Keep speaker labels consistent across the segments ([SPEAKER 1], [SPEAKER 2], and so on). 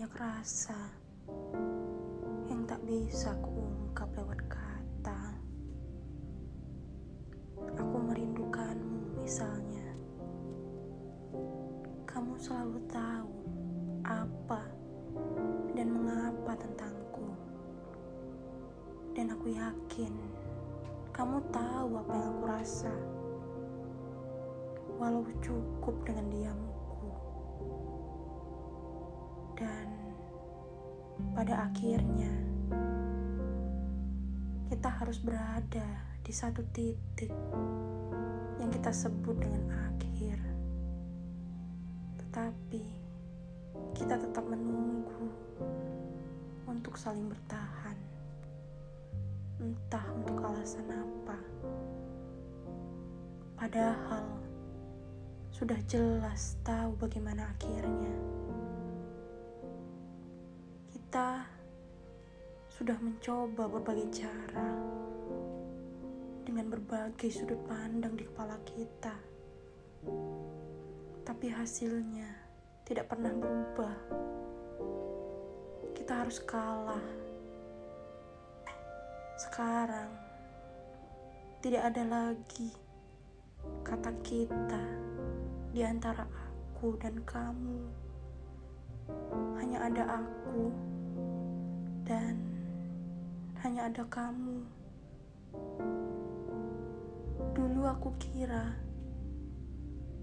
[SPEAKER 1] rasa yang tak bisa kuungkap lewat kata. Aku merindukanmu misalnya. Kamu selalu tahu apa dan mengapa tentangku. Dan aku yakin kamu tahu apa yang aku rasa. Walau cukup dengan diamku. Dan pada akhirnya kita harus berada di satu titik yang kita sebut dengan akhir. Tetapi kita tetap menunggu untuk saling bertahan. Entah untuk alasan apa. Padahal sudah jelas tahu bagaimana akhirnya sudah mencoba berbagai cara dengan berbagai sudut pandang di kepala kita, tapi hasilnya tidak pernah berubah. Kita harus kalah. Sekarang tidak ada lagi kata kita di antara aku dan kamu. Hanya ada aku dan hanya ada kamu. Dulu aku kira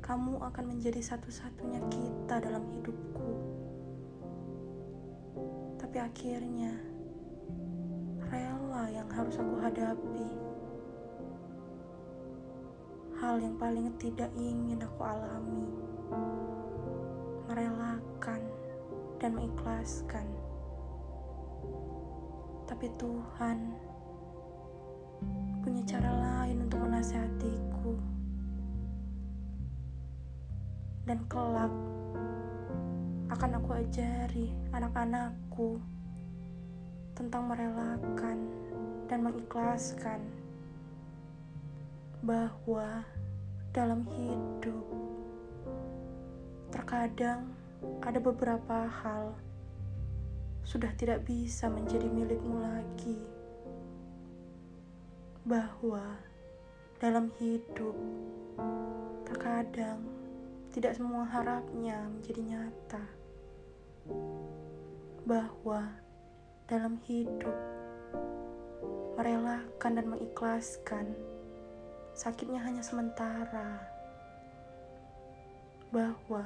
[SPEAKER 1] kamu akan menjadi satu-satunya kita dalam hidupku, tapi akhirnya rela yang harus aku hadapi. Hal yang paling tidak ingin aku alami, merelakan dan mengikhlaskan tapi Tuhan punya cara lain untuk menasihatiku. Dan kelak akan aku ajari anak-anakku tentang merelakan dan mengikhlaskan bahwa dalam hidup terkadang ada beberapa hal sudah tidak bisa menjadi milikmu lagi. Bahwa dalam hidup terkadang tidak semua harapnya menjadi nyata. Bahwa dalam hidup merelakan dan mengikhlaskan sakitnya hanya sementara. Bahwa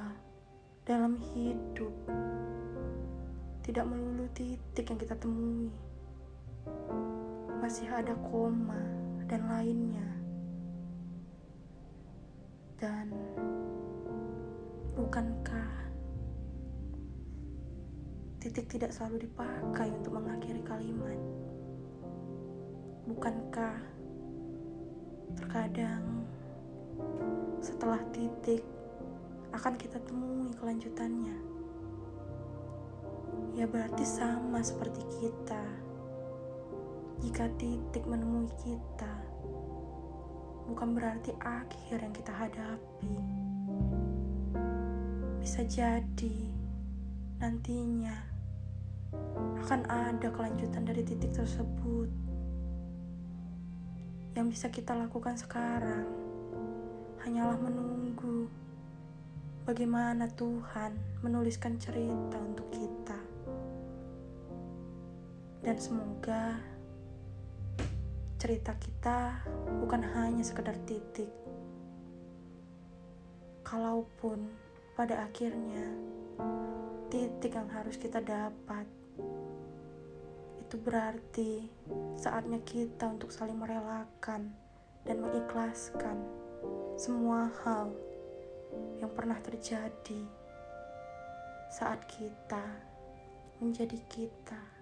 [SPEAKER 1] dalam hidup tidak melulu titik yang kita temui. Masih ada koma dan lainnya. Dan bukankah titik tidak selalu dipakai untuk mengakhiri kalimat? Bukankah terkadang setelah titik akan kita temui kelanjutannya? Ya berarti sama seperti kita. Jika titik menemui kita, bukan berarti akhir yang kita hadapi. Bisa jadi nantinya akan ada kelanjutan dari titik tersebut. Yang bisa kita lakukan sekarang hanyalah menunggu bagaimana Tuhan menuliskan cerita untuk kita dan semoga cerita kita bukan hanya sekedar titik. Kalaupun pada akhirnya titik yang harus kita dapat itu berarti saatnya kita untuk saling merelakan dan mengikhlaskan semua hal yang pernah terjadi saat kita menjadi kita.